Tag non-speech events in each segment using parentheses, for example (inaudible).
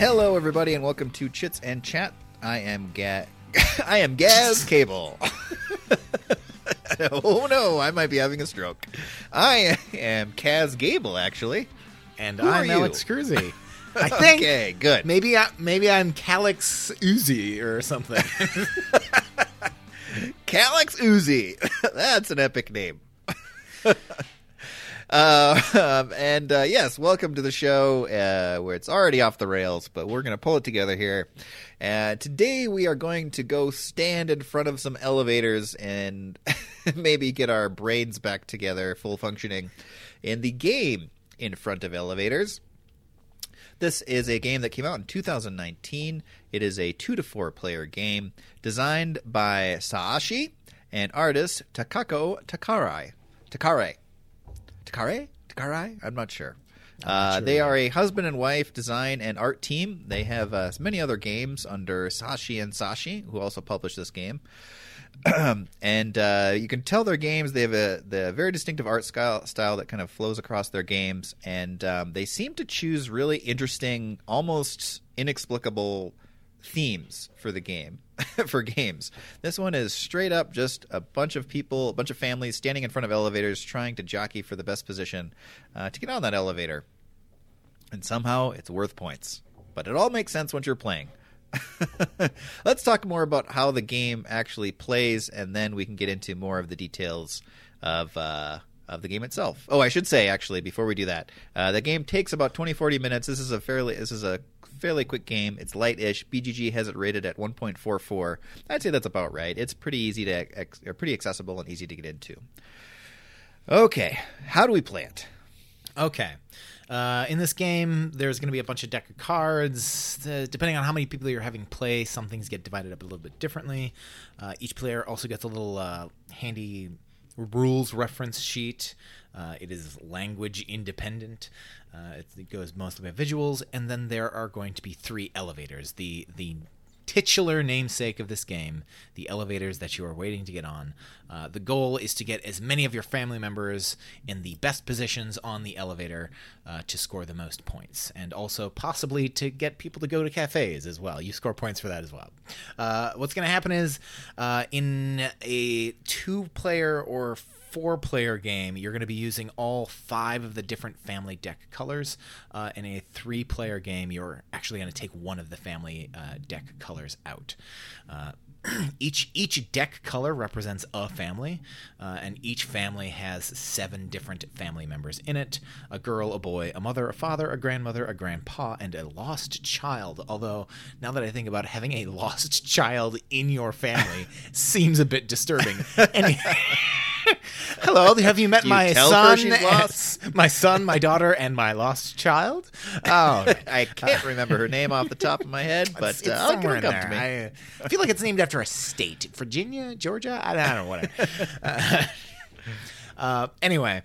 Hello, everybody, and welcome to Chits and Chat. I am Ga- (laughs) I am Gaz Cable. (laughs) oh no, I might be having a stroke. I am Kaz Gable, actually. And Who I'm are you? Alex (laughs) Cruzy. I think Okay, good. maybe I, maybe I'm Calix Uzi or something. Calix Uzi. That's an epic name. Um, (laughs) and uh, yes, welcome to the show uh, where it's already off the rails, but we're going to pull it together here. Uh, today we are going to go stand in front of some elevators and (laughs) maybe get our brains back together, full functioning, in the game in front of elevators. This is a game that came out in 2019. It is a two to four player game designed by Saashi and artist Takako Takare. Takare. Takare? Takare? I'm not sure. Uh, sure they are a husband and wife design and art team. They have uh, many other games under Saashi and Saashi, who also published this game. (clears throat) and uh, you can tell their games. They have a the very distinctive art style, style that kind of flows across their games, and um, they seem to choose really interesting, almost inexplicable themes for the game (laughs) for games. This one is straight up just a bunch of people, a bunch of families standing in front of elevators, trying to jockey for the best position uh, to get on that elevator, and somehow it's worth points. But it all makes sense once you're playing. (laughs) Let's talk more about how the game actually plays, and then we can get into more of the details of uh, of the game itself. Oh, I should say actually before we do that, uh, the game takes about 20, 40 minutes. This is a fairly this is a fairly quick game. It's light-ish. BGG has it rated at 1.44. I'd say that's about right. It's pretty easy to pretty accessible and easy to get into. Okay, how do we play it? okay. Uh, in this game, there's going to be a bunch of deck of cards. Uh, depending on how many people you're having play, some things get divided up a little bit differently. Uh, each player also gets a little uh, handy rules reference sheet. Uh, it is language independent. Uh, it, it goes mostly by visuals, and then there are going to be three elevators. The the titular namesake of this game, the elevators that you are waiting to get on. Uh, the goal is to get as many of your family members in the best positions on the elevator uh, to score the most points, and also possibly to get people to go to cafes as well. You score points for that as well. Uh, what's going to happen is uh, in a two player or four player game, you're going to be using all five of the different family deck colors. Uh, in a three player game, you're actually going to take one of the family uh, deck colors out. Uh, (clears throat) each each deck color represents a family, uh, and each family has seven different family members in it: a girl, a boy, a mother, a father, a grandmother, a grandpa, and a lost child. Although now that I think about it, having a (laughs) lost child in your family (laughs) seems a bit disturbing. (laughs) Any- (laughs) Hello, have you met you my son? (laughs) My son, my daughter, and my lost child. Oh, (laughs) I can't remember her name off the top of my head, but it's, it's uh, somewhere in there. to me. I, I feel like it's named after a state, Virginia, Georgia. I, I don't know, whatever. uh, uh, anyway,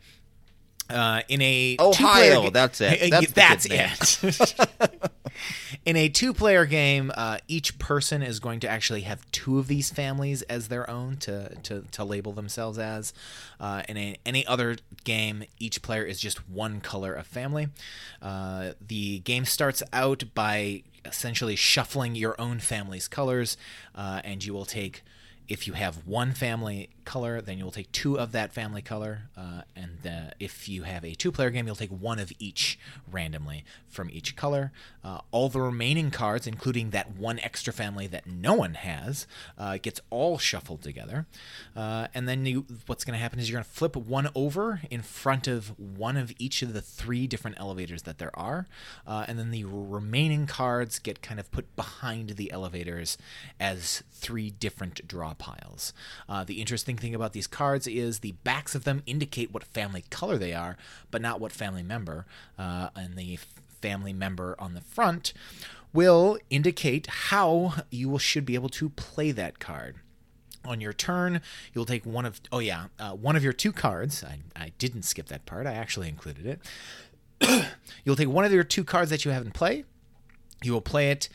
uh, in a Ohio, ga- that's it. (laughs) That's that's it. (laughs) in a two-player game, uh, each person is going to actually have two of these families as their own to to, to label themselves as. Uh, in a, any other game, each player is just one color of family. Uh, the game starts out by essentially shuffling your own family's colors, uh, and you will take. If you have one family color, then you'll take two of that family color. Uh, and uh, if you have a two player game, you'll take one of each randomly from each color. Uh, all the remaining cards, including that one extra family that no one has, uh, gets all shuffled together. Uh, and then you, what's going to happen is you're going to flip one over in front of one of each of the three different elevators that there are. Uh, and then the remaining cards get kind of put behind the elevators as three different draw piles. Uh, the interesting thing about these cards is the backs of them indicate what family color they are, but not what family member. Uh, and the family member on the front will indicate how you will, should be able to play that card. On your turn, you'll take one of oh yeah, uh, one of your two cards. I, I didn't skip that part. I actually included it. (coughs) you'll take one of your two cards that you have in play. You will play it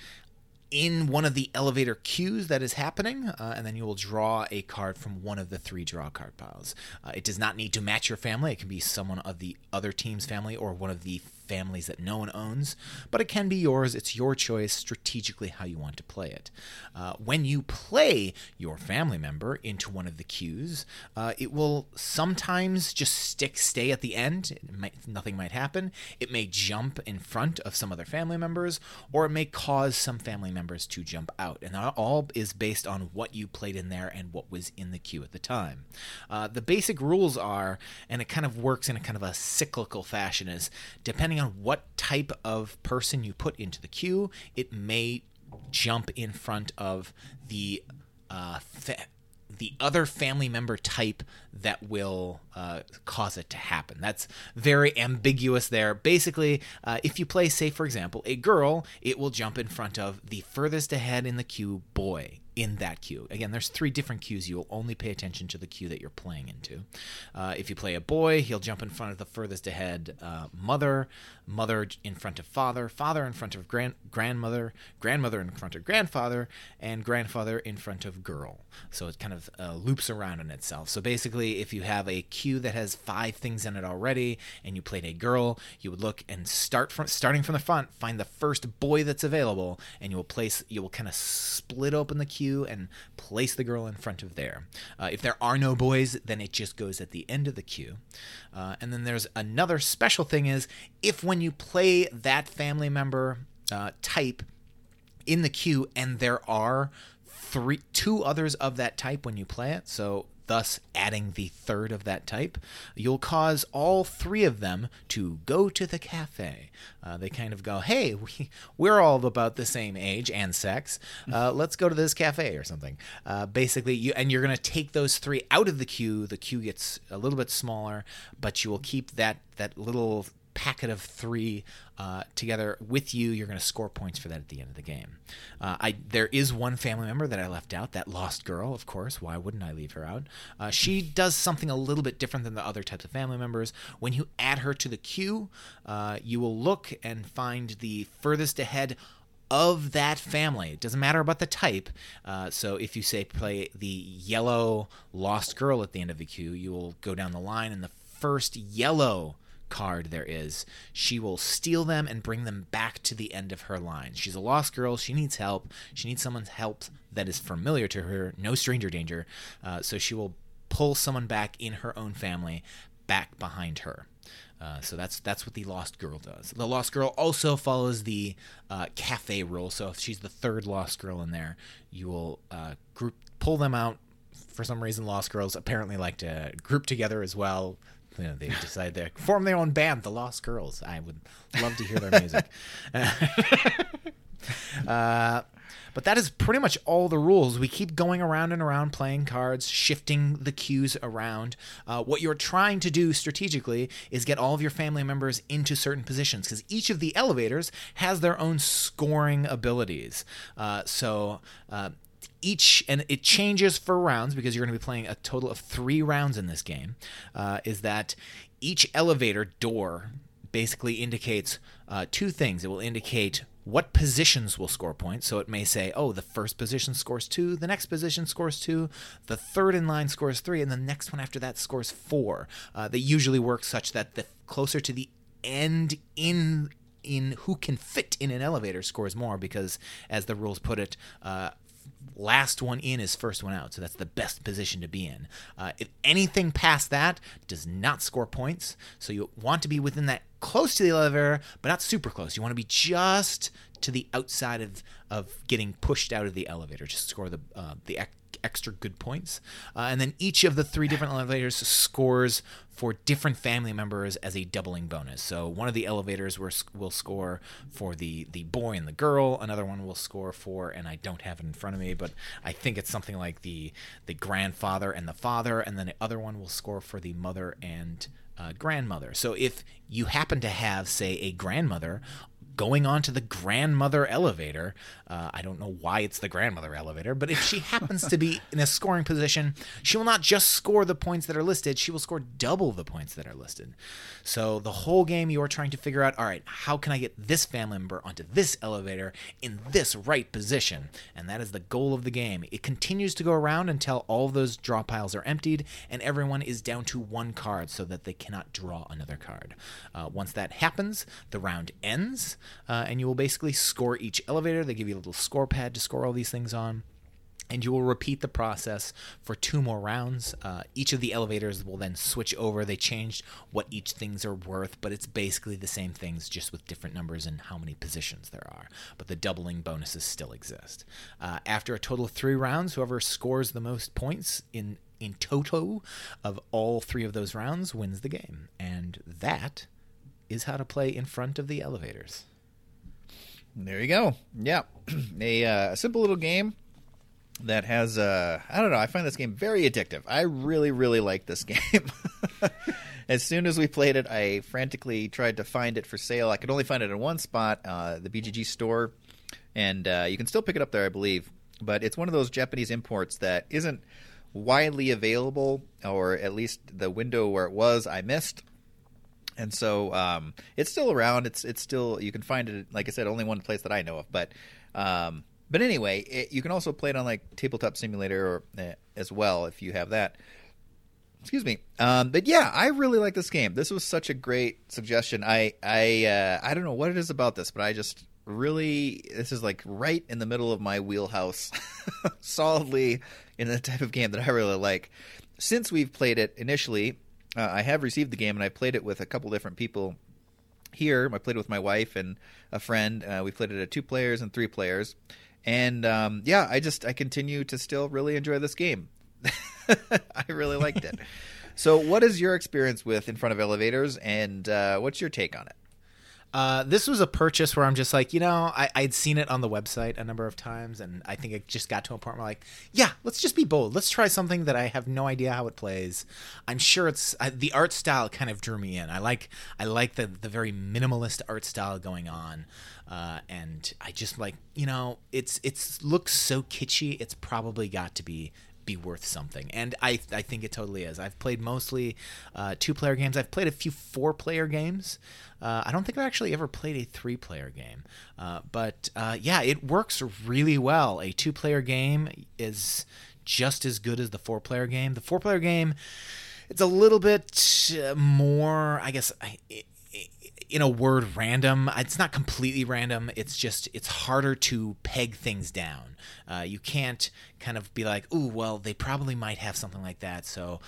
in one of the elevator queues that is happening, uh, and then you will draw a card from one of the three draw card piles. Uh, it does not need to match your family. It can be someone of the other team's family or one of the families that no one owns, but it can be yours. It's your choice strategically how you want to play it. Uh, when you play your family member into one of the queues, uh, it will sometimes just stick, stay at the end. Might, nothing might happen. It may jump in front of some other family members, or it may cause some family members to jump out. And that all is based on what you played in there and what was in the queue at the time. Uh, the basic rules are, and it kind of works in a kind of a cyclical fashion, is depending on what type of person you put into the queue, it may jump in front of the uh, fa- the other family member type that will uh, cause it to happen. That's very ambiguous there. Basically, uh, if you play, say, for example, a girl, it will jump in front of the furthest ahead in the queue boy in that queue. Again, there's three different queues. You will only pay attention to the queue that you're playing into. Uh, if you play a boy, he'll jump in front of the furthest ahead uh, mother, mother in front of father, father in front of grand- grandmother, grandmother in front of grandfather, and grandfather in front of girl. So it kind of uh, loops around in itself. So basically, if you have a queue that has five things in it already, and you played a girl, you would look and start from starting from the front, find the first boy that's available, and you will place, you will kind of split open the queue and place the girl in front of there. Uh, if there are no boys, then it just goes at the end of the queue. Uh, and then there's another special thing is if when you play that family member uh, type in the queue and there are three two others of that type when you play it so thus adding the third of that type, you'll cause all three of them to go to the cafe. Uh, they kind of go, hey, (laughs) we, we're all about the same age and sex. Uh, (laughs) let's go to this cafe or something. Uh, basically, you and you're going to take those three out of the queue. The queue gets a little bit smaller, but you will keep that that little packet of three uh, together with you. You're going to score points for that at the end of the game. Uh, I there is one family member that I left out, that lost girl, of course. Why wouldn't I leave her out? Uh, she does something a little bit different than the other types of family members. When you add her to the queue, uh, you will look and find the furthest ahead of that family. It doesn't matter about the type. Uh, so if you say play the yellow lost girl at the end of the queue, you will go down the line and the first yellow card there is, she will steal them and bring them back to the end of her line. She's a lost girl. She needs help. She needs someone's help that is familiar to her, no stranger danger. Uh, so she will pull someone back in her own family back behind her. Uh, so that's that's what the lost girl does. The lost girl also follows the uh, cafe rule. So if she's the third lost girl in there, you will uh, group pull them out. For some reason, lost girls apparently like to group together as well you know, they decide to form their own band, the Lost Girls. I would love to hear their music. (laughs) (laughs) uh, but that is pretty much all the rules. We keep going around and around playing cards, shifting the cues around. Uh, what you're trying to do strategically is get all of your family members into certain positions because each of the elevators has their own scoring abilities. Uh, so uh, each and it changes for rounds because you're going to be playing a total of three rounds in this game uh, is that each elevator door basically indicates uh, two things. It will indicate what positions will score points. So it may say oh the first position scores two the next position scores two the third in line scores three and the next one after that scores four. Uh, they usually work such that the closer to the end in in who can fit in an elevator scores more because as the rules put it uh, last one in is first one out. So that's the best position to be in. Uh, if anything past that does not score points, so you want to be within that close to the elevator, but not super close. You want to be just to the outside of, of getting pushed out of the elevator. Just score the uh, the extra good points. Uh, and then each of the three different elevators scores for different family members as a doubling bonus. So one of the elevators will score for the, the boy and the girl. Another one will score for, and I don't have it in front of me, but I think it's something like the, the grandfather and the father. And then the other one will score for the mother and uh, grandmother. So if you happen to have, say, a grandmother going on to the grandmother elevator. Uh, I don't know why it's the grandmother elevator, but if she (laughs) happens to be in a scoring position, she will not just score the points that are listed, she will score double the points that are listed. So the whole game, you are trying to figure out all right, how can I get this family member onto this elevator in this right position? And that is the goal of the game. It continues to go around until all of those draw piles are emptied and everyone is down to one card so that they cannot draw another card. Uh, once that happens, the round ends, uh, and you will basically score each elevator. They give you a little score pad to score all these things on and you will repeat the process for two more rounds. Uh, each of the elevators will then switch over. They changed what each things are worth, but it's basically the same things, just with different numbers and how many positions there are. But the doubling bonuses still exist. Uh, after a total of three rounds, whoever scores the most points in in toto of all three of those rounds wins the game, and that is how to play in front of the elevators. There you go. Yeah, (clears throat) a uh, simple little game that has uh I don't know, I find this game very addictive. I really really like this (laughs) game. as soon as we played it, I frantically tried to find it for sale. I could only find it in one spot, uh, the BGG store, and uh, you can still pick it up there, I believe. But it's one of those Japanese imports that isn't widely available, or at least the window where it was, I missed. And so um, it's still around. It's it's still you can find it. Like I said, only one place that I know of. But um, but anyway, it, you can also play it on like Tabletop Simulator or, uh, as well if you have that. Excuse me. Um, but yeah, I really like this game. This was such a great suggestion. I I uh, I don't know what it is about this, but I just really this is like right in the middle of my wheelhouse, (laughs) solidly in the type of game that I really like. Since we've played it initially, uh, I have received the game and I played it with a couple different people here. I played it with my wife and a friend. Uh, we played it at two players and three players, and um, yeah, I just I continue to still really enjoy this game. (laughs) I really liked it. (laughs) so, what is your experience with in front of elevators, and uh, what's your take on it? Uh, this was a purchase where I'm just like, you know, I, I'd seen it on the website a number of times, and I think it just got to a point where, like, yeah, let's just be bold. Let's try something that I have no idea how it plays. I'm sure it's I, the art style kind of drew me in. I like I like the the very minimalist art style going on, uh, and I just like you know, it's it's looks so kitschy. It's probably got to be be worth something. And I, I think it totally is. I've played mostly uh, two player games. I've played a few four player games. Uh, I don't think I've actually ever played a three player game. Uh, but uh, yeah, it works really well. A two player game is just as good as the four player game. The four player game, it's a little bit uh, more, I guess. It, in a word random it's not completely random it's just it's harder to peg things down uh, you can't kind of be like ooh well they probably might have something like that so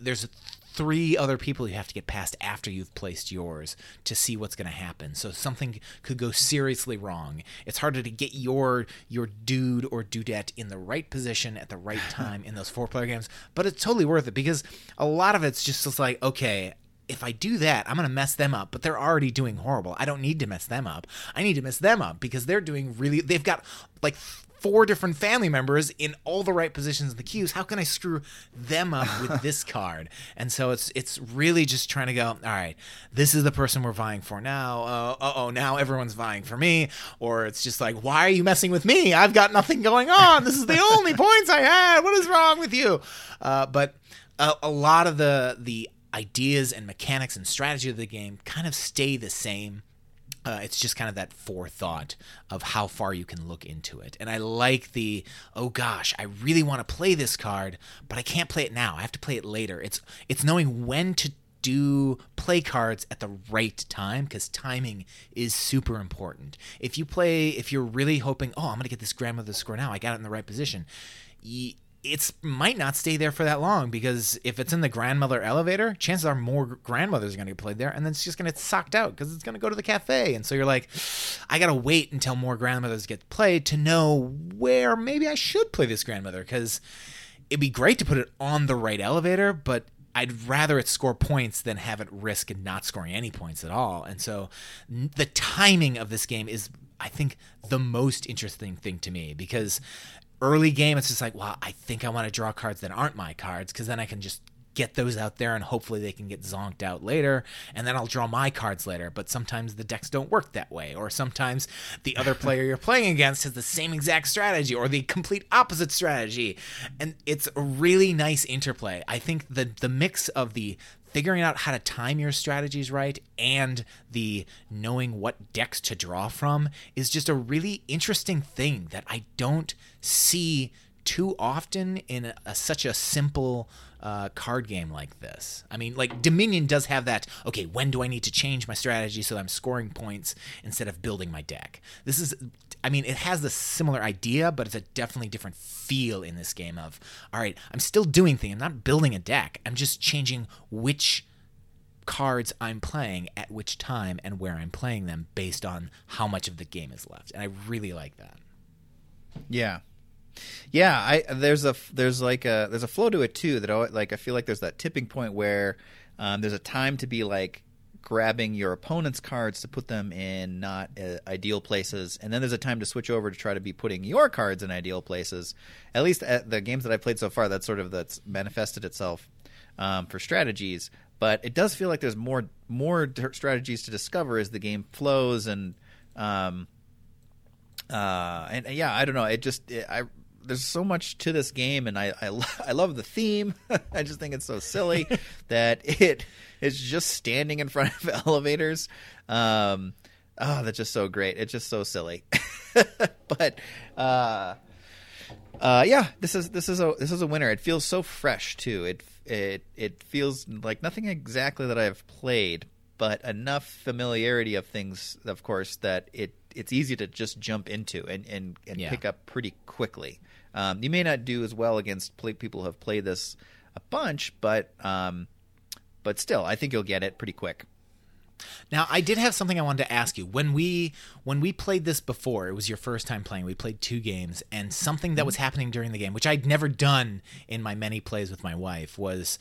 there's three other people you have to get past after you've placed yours to see what's going to happen. So something could go seriously wrong. It's harder to get your your dude or dudette in the right position at the right (laughs) time in those four player games, but it's totally worth it because a lot of it's just, just like okay, if I do that, I'm going to mess them up, but they're already doing horrible. I don't need to mess them up. I need to mess them up because they're doing really, they've got like four different family members in all the right positions in the queues. How can I screw them up with (laughs) this card? And so it's it's really just trying to go. All right, this is the person we're vying for now. Uh oh, now everyone's vying for me. Or it's just like, why are you messing with me? I've got nothing going on. This is the only (laughs) points I had. What is wrong with you? Uh, but a, a lot of the the ideas and mechanics and strategy of the game kind of stay the same uh, it's just kind of that forethought of how far you can look into it. And I like the, oh gosh, I really want to play this card, but I can't play it now. I have to play it later. It's it's knowing when to do play cards at the right time because timing is super important. If you play, if you're really hoping, oh, I'm going to get this grandmother score now, I got it in the right position it might not stay there for that long because if it's in the grandmother elevator, chances are more grandmothers are going to get played there, and then it's just going to get sucked out because it's going to go to the cafe. And so you're like, I got to wait until more grandmothers get played to know where maybe I should play this grandmother because it'd be great to put it on the right elevator, but I'd rather it score points than have it risk not scoring any points at all. And so the timing of this game is I think the most interesting thing to me because early game, it's just like, well, I think I want to draw cards that aren't my cards because then I can just get those out there and hopefully they can get zonked out later and then I'll draw my cards later. But sometimes the decks don't work that way or sometimes the other player you're playing against has the same exact strategy or the complete opposite strategy. And it's a really nice interplay. I think the the mix of the figuring out how to time your strategies right and the knowing what decks to draw from is just a really interesting thing that I don't see too often in a, a, such a simple uh, card game like this. I mean, like Dominion does have that. Okay, when do I need to change my strategy so I'm scoring points instead of building my deck? This is, I mean, it has the similar idea, but it's a definitely different feel in this game. Of all right, I'm still doing things. I'm not building a deck. I'm just changing which cards I'm playing at which time and where I'm playing them based on how much of the game is left. And I really like that. Yeah, yeah, I there's a there's like a there's a flow to it too that I, like I feel like there's that tipping point where um, there's a time to be like grabbing your opponent's cards to put them in not uh, ideal places, and then there's a time to switch over to try to be putting your cards in ideal places. At least at the games that I've played so far, that's sort of that's manifested itself um, for strategies. But it does feel like there's more more strategies to discover as the game flows and. Um, uh, and yeah, I don't know. It just it, I there's so much to this game, and I I, (laughs) I love the theme. (laughs) I just think it's so silly (laughs) that it is just standing in front of elevators. Um, oh, that's just so great. It's just so silly. but uh, uh, yeah, this is this is a this is a winner. It feels so fresh too. It it it feels like nothing exactly that I've played, but enough familiarity of things, of course, that it it's easy to just jump into and and, and yeah. pick up pretty quickly. Um, you may not do as well against play, people who have played this a bunch, but um, but still, I think you'll get it pretty quick. Now, I did have something I wanted to ask you. When we when we played this before, it was your first time playing. We played two games, and something that was happening during the game, which I'd never done in my many plays with my wife, was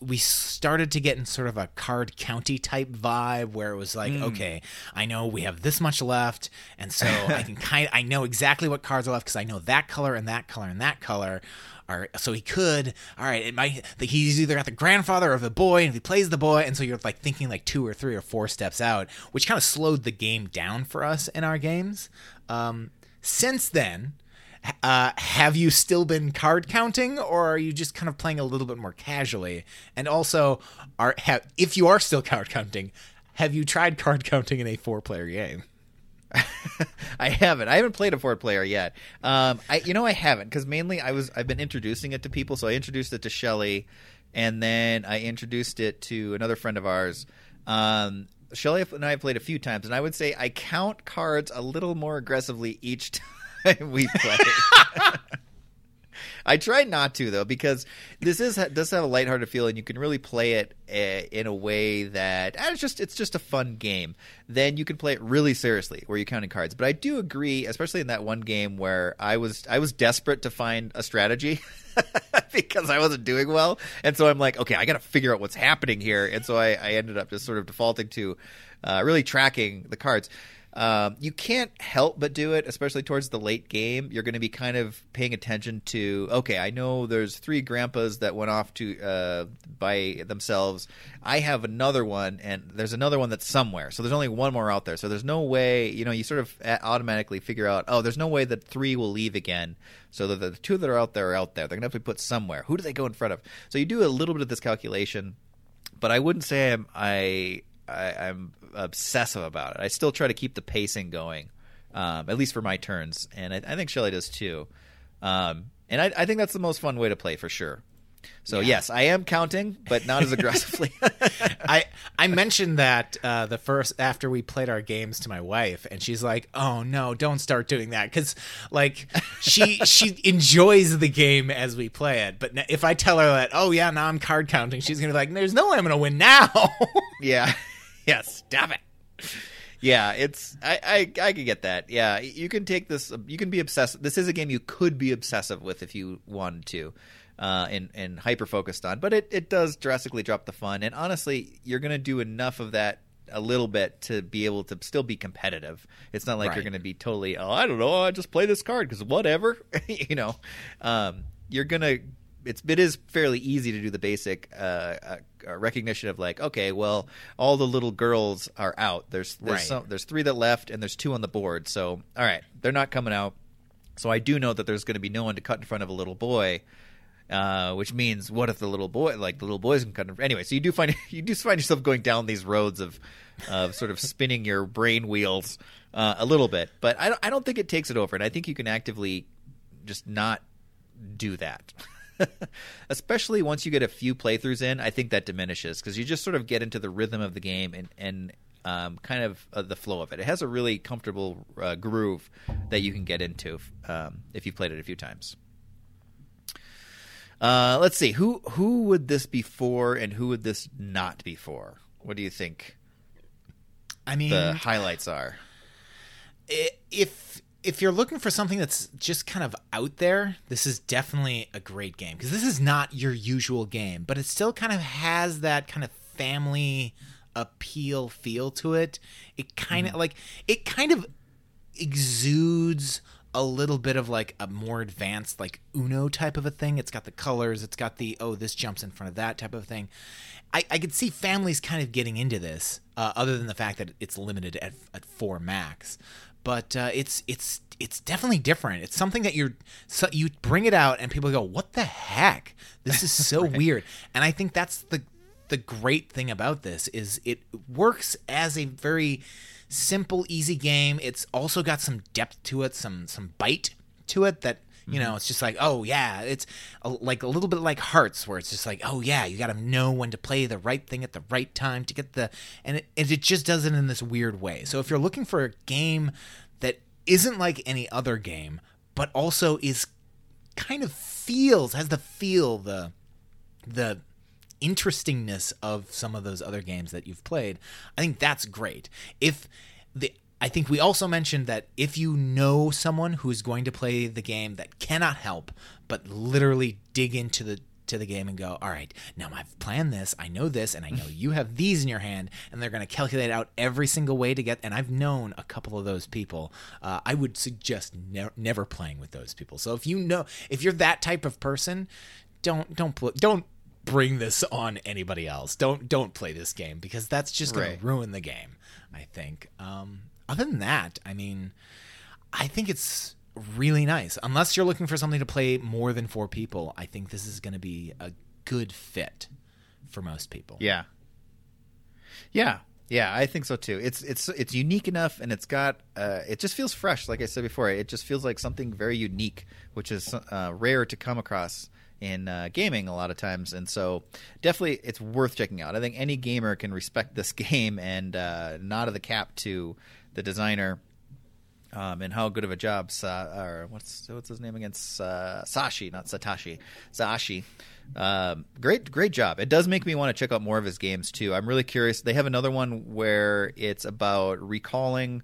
we started to get in sort of a card county type vibe, where it was like, mm. okay, I know we have this much left, and so I can (laughs) kind I know exactly what cards are left because I know that color and that color and that color so he could all right it might he's either got the grandfather of the boy and he plays the boy and so you're like thinking like two or three or four steps out which kind of slowed the game down for us in our games. Um, since then uh, have you still been card counting or are you just kind of playing a little bit more casually? And also are have, if you are still (laughs) card counting have you tried card counting in a four player game (laughs) I haven't. I haven't played a four player yet. Um, I you know I haven't because mainly I was I've been introducing it to people. So I introduced it to Shelly, and then I introduced it to another friend of ours. Um, Shelly and I have played a few times, and I would say I count cards a little more aggressively each (laughs) time we play. (laughs) (laughs) I try not to though because this is does have a lighthearted feel, and you can really play it uh, in a way that uh, it's just it's just a fun game. Then you can play it really seriously, where you're counting cards. But I do agree, especially in that one game where I was I was desperate to find a strategy. (laughs) because I wasn't doing well, and so I'm like, okay, I got to figure out what's happening here, and so I, I ended up just sort of defaulting to uh, really tracking the cards. Um, you can't help but do it, especially towards the late game. You're going to be kind of paying attention to. Okay, I know there's three grandpas that went off to uh, by themselves. I have another one, and there's another one that's somewhere. So there's only one more out there. So there's no way. You know, you sort of automatically figure out. Oh, there's no way that three will leave again. So the, the two that are out there are out there. They're going to have to be put somewhere. Who do they go in front of? So you do a little bit of this calculation, but I wouldn't say I'm I I, am obsessive about it. I still try to keep the pacing going, um, at least for my turns, and I, I think Shelly does too. Um, and I, I, think that's the most fun way to play for sure. So yeah. yes, I am counting, but not as (laughs) aggressively. I I mentioned that uh, the first after we played our games to my wife, and she's like, "Oh no, don't start doing that," because like she she enjoys the game as we play it. But if I tell her that, oh yeah, now I'm card counting, she's gonna be like, "There's no way I'm gonna win now." yeah. (laughs) (laughs) yes, stop it. Yeah, it's I, I I could get that. Yeah, you can take this. You can be obsessed. This is a game you could be obsessive with if you wanted to, uh, and and hyper focused on. But it it does drastically drop the fun. And honestly, you're gonna do enough of that a little bit to be able to still be competitive. It's not like right. you're going to be totally, oh, I don't know, I just play this card because whatever, (laughs) you know. Um, you're gonna it's it is fairly easy to do the basic uh, uh, uh, recognition of like, okay, well, all the little girls are out. There's there's Right. some, there's three that left, and there's two on the board. So all right, they're not coming out. So I do know that there's going to be no one to cut in front of a little boy. Uh, which means, what if the little boy, like the little boys, can cut? In, anyway, so you do find (laughs) you do find yourself going down these roads of, of sort of spinning your brain wheels uh, a little bit. But I don't, I don't think it takes it over, and I think you can actively just not do that. (laughs) (laughs) Especially once you get a few playthroughs in, I think that diminishes because you just sort of get into the rhythm of the game and and um, kind of uh, the flow of it. It has a really comfortable uh, groove that you can get into um, if you've played it a few times. Uh, let's see who who would this be for, and who would this not be for? What do you think I mean, the highlights are? if if you're looking for something that's just kind of out there, this is definitely a great game because this is not your usual game, but it still kind of has that kind of family appeal feel to it. It kind of like it kind of exudes a little bit of like a more advanced like Uno type of a thing. It's got the colors, it's got the oh this jumps in front of that type of thing. I, I could see families kind of getting into this, uh, other than the fact that it's limited at, at four max. But uh, it's it's it's definitely different. It's something that you're so you bring it out and people go, "What the heck? This is so (laughs) weird." And I think that's the the great thing about this is it works as a very simple, easy game. It's also got some depth to it, some some bite to it that you know mm-hmm. it's just like oh yeah it's a, like a little bit like hearts where it's just like oh yeah you got to know when to play the right thing at the right time to get the and it, and it just does it in this weird way so if you're looking for a game that isn't like any other game but also is kind of feels has the feel the the interestingness of some of those other games that you've played, I think that's great. If I think we also mentioned that if you know someone who's going to play the game that cannot help but literally dig into the to the game and go, all right, now I've planned this, I know this, and I know (laughs) you have these in your hand, and they're going to calculate out every single way to get. And I've known a couple of those people. Uh, I would suggest ne- never playing with those people. So if you know, if you're that type of person, don't don't pl- don't bring this on anybody else. Don't don't play this game because that's just going Right. to ruin the game. I think. Um, other than that, I mean, I think it's really nice. Unless you're looking for something to play more than four people, I think this is going to be a good fit for most people. Yeah. Yeah. Yeah, I think so too. It's it's it's unique enough, and it's got uh, it just feels fresh. Like I said before, it just feels like something very unique, which is uh, rare to come across in uh, gaming a lot of times. And so, definitely, it's worth checking out. I think any gamer can respect this (laughs) game and uh, nod of the cap to the designer um, and how good of a job Sa- or what's what's his name again? Sa- Saashi, not Satoshi. Saashi. Um, great, great job. It does make me want to check out more of his games too. I'm really curious. They have another one where it's about recalling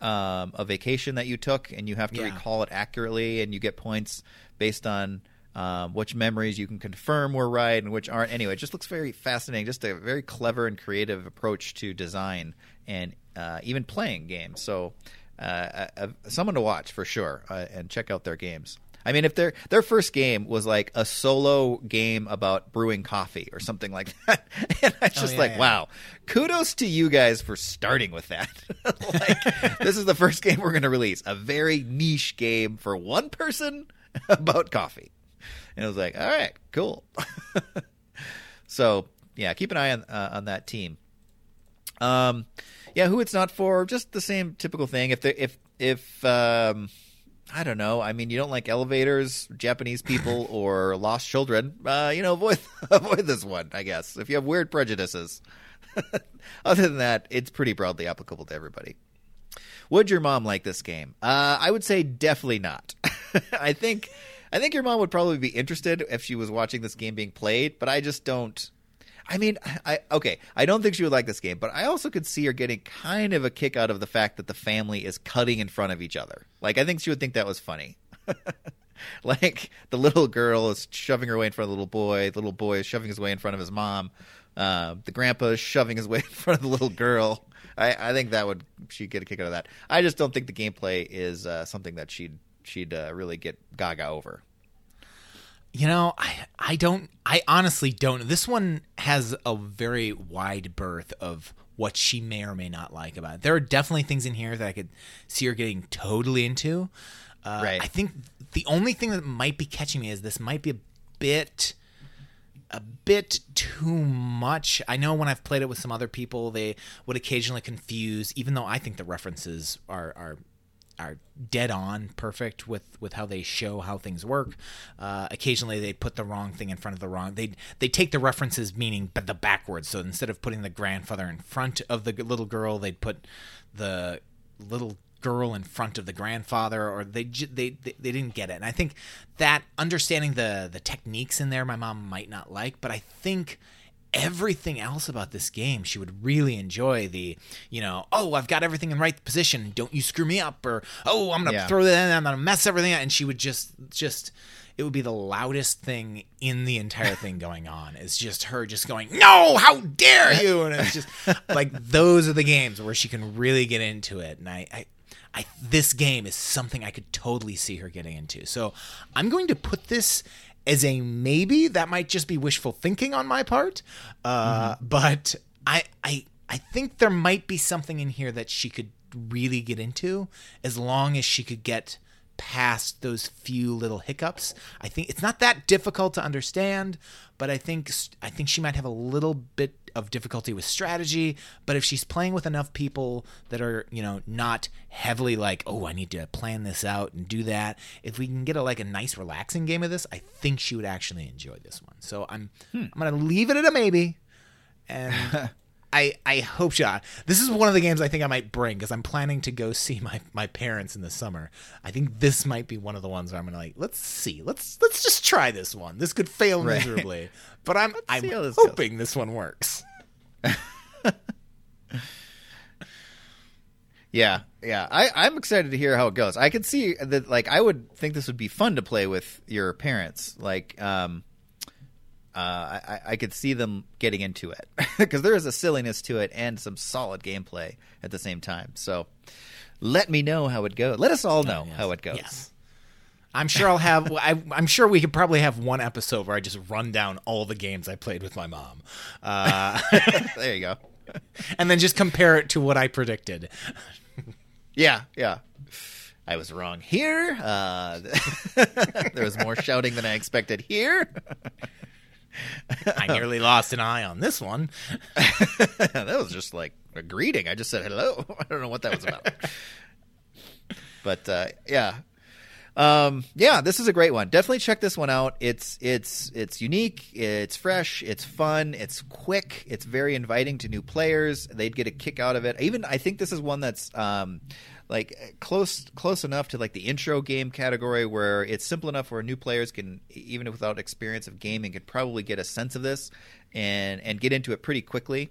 um, a vacation that you took, and you have to Yeah. recall it accurately, and you get points based on. Um, which memories you can confirm were right and which aren't. Anyway, it just looks very fascinating. Just a very clever and creative approach to design and uh, even playing games. So, uh, uh, someone to watch for sure uh, and check out their games. I mean, if their their first game was like a solo game about brewing coffee or something like (laughs) that, and I was just yeah, like, yeah. wow, kudos to you guys for starting with that. (laughs) like, this is the first (laughs) game we're going to release, a very niche game for one person about coffee, and I was like, all right, cool. (laughs) so yeah, keep an eye on uh, on that team. Um, yeah, who it's not for, just the same typical thing. If if if um, I don't know. I mean, you don't like elevators, Japanese people, (laughs) or lost children. Uh, you know, avoid (laughs) avoid this one. I guess if you have weird prejudices. Other than that, it's pretty broadly applicable to everybody. Would your mom like this game? Uh, I would say definitely not. I think I think your mom would probably be interested if she was watching this game being played, but I just don't. I mean, I okay, I don't think she would like this game, but I also could see her getting kind of a kick out of the fact that the family is cutting in front of each other. Like, I think she would think that was funny. (laughs) like the little girl is shoving her way in front of the little boy, the little boy is shoving his way in front of his mom. Uh, the grandpa is shoving his way (laughs) in front of the little girl. I, I think that would she'd get a kick out of that. I just don't think the gameplay is uh, something that she'd she'd uh, really get gaga over. You know, I I don't I honestly don't. This one has a very wide berth of what she may or may not like about it. There are definitely things in here that I could see her getting totally into. Uh, Right. I think the only thing that might be catching me is this might be a bit a bit too much. I know when I've played it with some other people, they would occasionally confuse, even though I think the references are are are dead on perfect with with how they show how things work. Uh, occasionally, they put the wrong thing in front of the wrong. They they take the references meaning but the backwards. So instead of putting the grandfather in front of the little girl, they'd put the little girl in front of the grandfather or they, they they they didn't get it and i think that understanding the the techniques in there my mom might not like but i think everything else about this game she would really enjoy the you know oh i've got everything in right position don't you screw me up or oh i'm gonna Yeah. throw that in i'm gonna mess everything up and she would just just it would be the loudest thing in the entire (laughs) thing going on. It's just her just going, "No, how dare you!" And it's just like those are the games where she can really get into it. And I, I, I, this game is something I could totally see her getting into. So I'm going to put this as a maybe. That might just be wishful thinking on my part, uh, but I, I, I think there might be something in here that she could really get into as long as she could get past those few little hiccups. I think it's not that difficult to understand, but I think I think she might have a little bit of difficulty with strategy, but if she's playing with enough people that are, you know, not heavily like, "Oh, I need to plan this out and do that." If we can get a like a nice relaxing game of this, I think she would actually enjoy this one. So I'm hmm. I'm going to leave it at a maybe and (laughs) I I hope she. This is one of the games I think I might bring because I'm planning to go (laughs) see my my parents in the summer. I think this might be one of the ones where I'm gonna like let's see let's let's just try this one. This could fail Right. miserably, (laughs) but I'm I'm see how this goes. hoping this one works. (laughs) Yeah, yeah. I, I'm excited to hear how it goes. I could see that. Like, I would think this would be fun to play with your parents. Like, um, uh, I, I could see them getting into it (laughs) because there is a silliness to it and some solid gameplay at the same time. So, let me know how it goes. Let us all know yes. how it goes. Yes. I'm sure I'll have. (laughs) I, I'm sure we could probably have one episode where I just run down all the games I played with my mom, uh, (laughs) there you go. and then just compare it to what I predicted. Yeah, yeah. I was wrong here. Uh, there was more shouting than I expected here. (laughs) I nearly lost an eye on this one. (laughs) that was just like a greeting. I just said hello. (laughs) I don't know what that was about. but uh, yeah, um, yeah, this is a great one. Definitely check this one out. It's it's it's unique. It's fresh. It's fun. It's quick. It's very inviting to new players. They'd get a kick out of it. Even I think this is one that's um, like close close enough to like the intro game category where it's simple enough where new players can even without experience of gaming could probably get a sense of this and and get into it pretty quickly.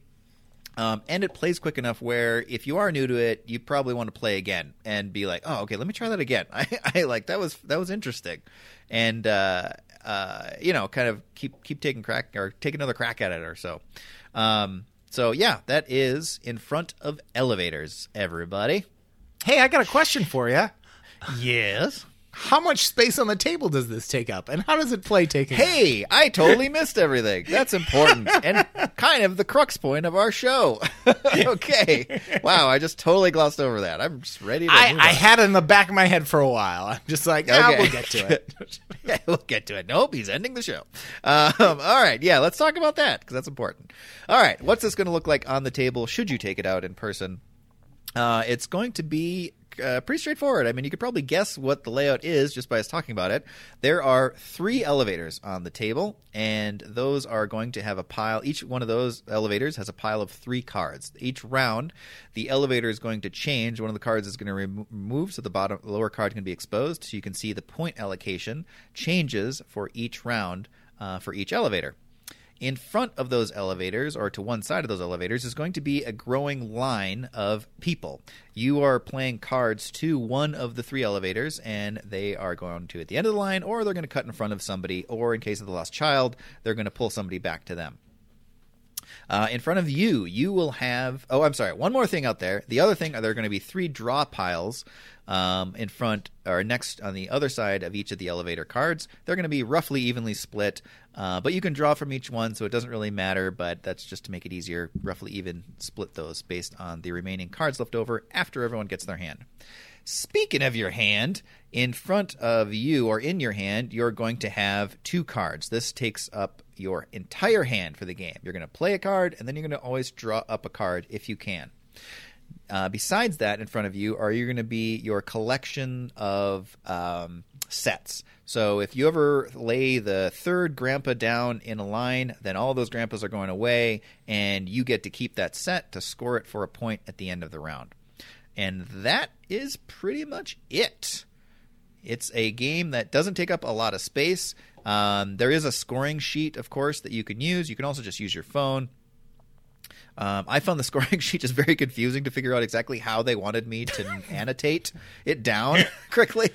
Um, and it plays quick enough where if you are new to it, you probably want to play again and be like, "Oh, okay, let me try that again." (laughs) I, I like that was that was interesting, and uh, uh, you know, kind of keep keep taking crack or take another crack at it or so. Um, so yeah, that is in front of elevators, everybody. Hey, I got a question for you. Yes. How much space on the table does this take up, and how does it play taking? up? Hey, I totally missed everything. That's important and kind of the crux point of our show. (laughs) okay. Wow, I just totally glossed over that. I'm just ready to I, move I on. had it in the back of my head for a while. I'm just like, ah, Okay. we'll get to (laughs) it. yeah, we'll get to it. Nope, he's ending the show. Um, all right, yeah, let's talk about that because that's important. All right, what's this going to look like on the table? Should you take it out in person? Uh, it's going to be uh, pretty straightforward. I mean, you could probably guess what the layout is just by us talking about it. There are three elevators on the table, and those are going to have a pile. Each one of those elevators has a pile of three cards. Each round, the elevator is going to change. One of the cards is going to remo- remove, so the bottom lower card can be exposed, so you can see the point allocation changes for each round uh, for each elevator. In front of those elevators, or to one side of those elevators, is going to be a growing line of people. You are playing cards to one of the three elevators, and they are going to at the end of the line, or they're going to cut in front of somebody, or in case of the lost child, they're going to pull somebody back to them. Uh, in front of you, you will have. Oh, I'm sorry. One more thing out there. The other thing, there are going to be three draw piles um, in front or next on the other side of each of the elevator cards. They're going to be roughly evenly split, uh, but you can draw from each one, so it doesn't really matter. But that's just to make it easier. Roughly even split those based on the remaining cards left over after everyone gets their hand. Speaking of your hand, in front of you or in your hand, you're going to have two cards. This takes up your entire hand for the game. You're going to play a card, and then you're going to always draw up a card if you can. Uh, besides that, in front of you are you going to be your collection of um, sets. So if you ever lay the third grandpa down in a line, then all those grandpas are going away, and you get to keep that set to score it for a point at the end of the round. And that is pretty much it. It's a game that doesn't take up a lot of space. Um, there is a scoring sheet, of course, that you can use. You can also just use your phone. Um, I found the (laughs) scoring sheet just very confusing to figure out exactly how they wanted me to (laughs) annotate it down (laughs) quickly.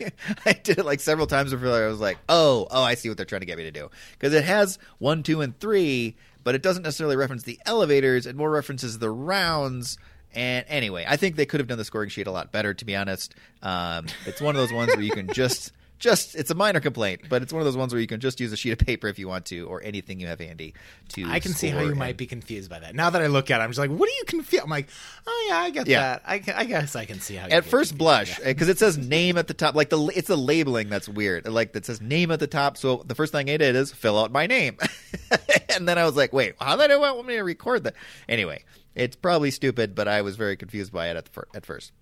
I did it like several times before I was like, oh, oh, I see what they're trying to get me to do. Because it has one, two, and three, but it doesn't necessarily reference the elevators. It more references the rounds. And anyway, I think they could have done the scoring sheet a lot better, to be honest. Um, it's one of those ones where you can just just it's a minor complaint, but it's one of those ones where you can just use a sheet of paper if you want to, or anything you have handy to. I can see how you score might be confused by that. Now that I look at it, I'm just like, what are you confused? I'm like, oh yeah, I get Yeah. that. I, I guess I can see how. At first blush, because it says name at the top, like the it's the labeling that's weird. Like that says name at the top. So the first thing I did is fill out my name, (laughs) and then I was like, wait, how did they want me to record that? Anyway, it's probably stupid, but I was very confused by it at the fir- at first.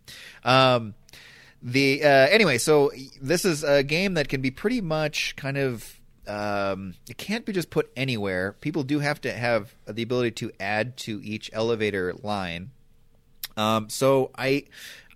Um, the uh, anyway, so this is a game that can be pretty much kind of um, it can't be just put anywhere. People do have to have the ability to add to each elevator line. Um, so I,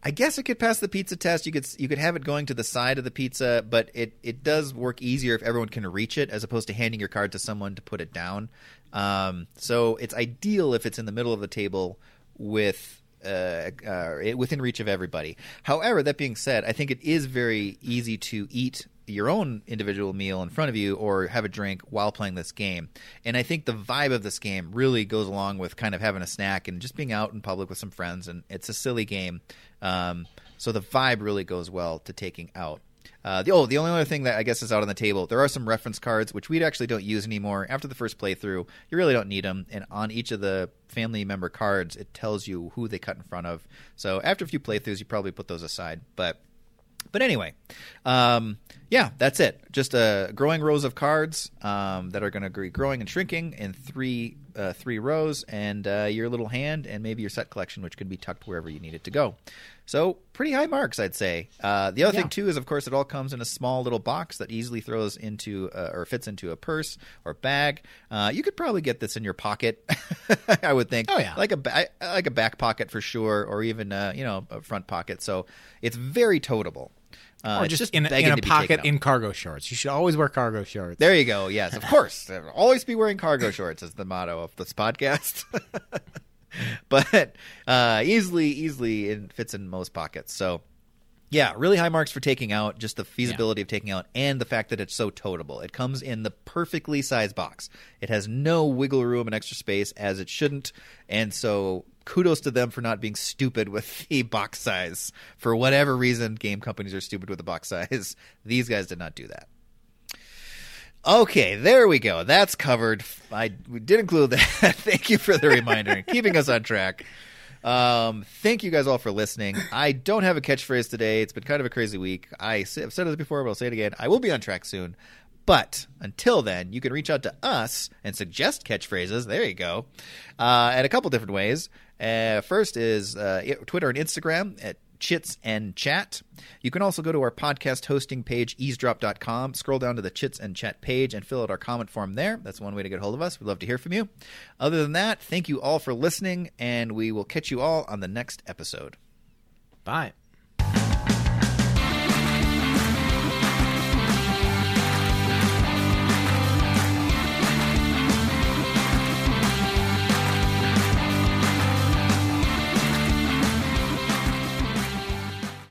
I guess it could pass the pizza test. You could you could have it going to the side of the pizza, but it it does work easier if everyone can reach it, as opposed to handing your card to someone to put it down. Um, so it's ideal if it's in the middle of the table with. Uh, uh, within reach of everybody. However, that being said, I think it is very easy to eat your own individual meal in front of you or have a drink while playing this game. And I think the vibe of this game really goes along with kind of having a snack and just being out in public with some friends. And it's a silly game. Um, so the vibe really goes well to taking out. Uh, the, oh, the only other thing that I guess is out on the table, there are some reference cards, which we actually don't use anymore. After the first playthrough, you really don't need them. And on each of the family member cards, it tells you who they cut in front of. So after a few playthroughs, you probably put those aside. But but anyway, um, yeah, that's it. Just uh, growing rows of cards um, that are going to be growing and shrinking in three uh, three rows, and uh, your little hand, and maybe your set collection, which can be tucked wherever you need it to go. So pretty high marks, I'd say. Uh, the other Yeah. thing too is, of course, it all comes in a small little box that easily throws into uh, or fits into a purse or bag. Uh, you could probably get this in your pocket, (laughs) I would think. Oh, yeah. like a ba- like a back pocket for sure, or even uh, you know a front pocket. So it's very toteable. Uh, or it's just, in, in a pocket in cargo shorts. You should always wear cargo shorts. There you go. Yes, of (laughs) course. Always be wearing cargo shorts is the motto of this podcast. (laughs) but uh, easily, easily it fits in most pockets. So yeah, really high marks for taking out, just the feasibility of taking out, and the fact that it's so totable. It comes in the perfectly sized box. It has no wiggle room and extra space, as it shouldn't. And so, kudos to them for not being stupid with (laughs) the box size. For whatever reason, game companies are stupid with the box size. (laughs) These guys did not do that. Okay, there we go. That's covered. I we did include that. (laughs) Thank you for the reminder and keeping us on track. Um, thank you guys all for listening. I don't have a catchphrase today. It's been kind of a crazy week. I, have said it before, but I'll say it again. I will be on track soon. But until then, you can reach out to us and suggest catchphrases. There you go. Uh, in a couple different ways. Uh, first is uh, Twitter and Instagram at Chits and Chat. You can also go to our podcast hosting page, eavesdrop.com, scroll down to the Chits and Chat page, and fill out our comment form there. That's one way to get hold of us. We'd love to hear from you. Other than that, thank you all for listening, and we will catch you all on the next episode. Bye.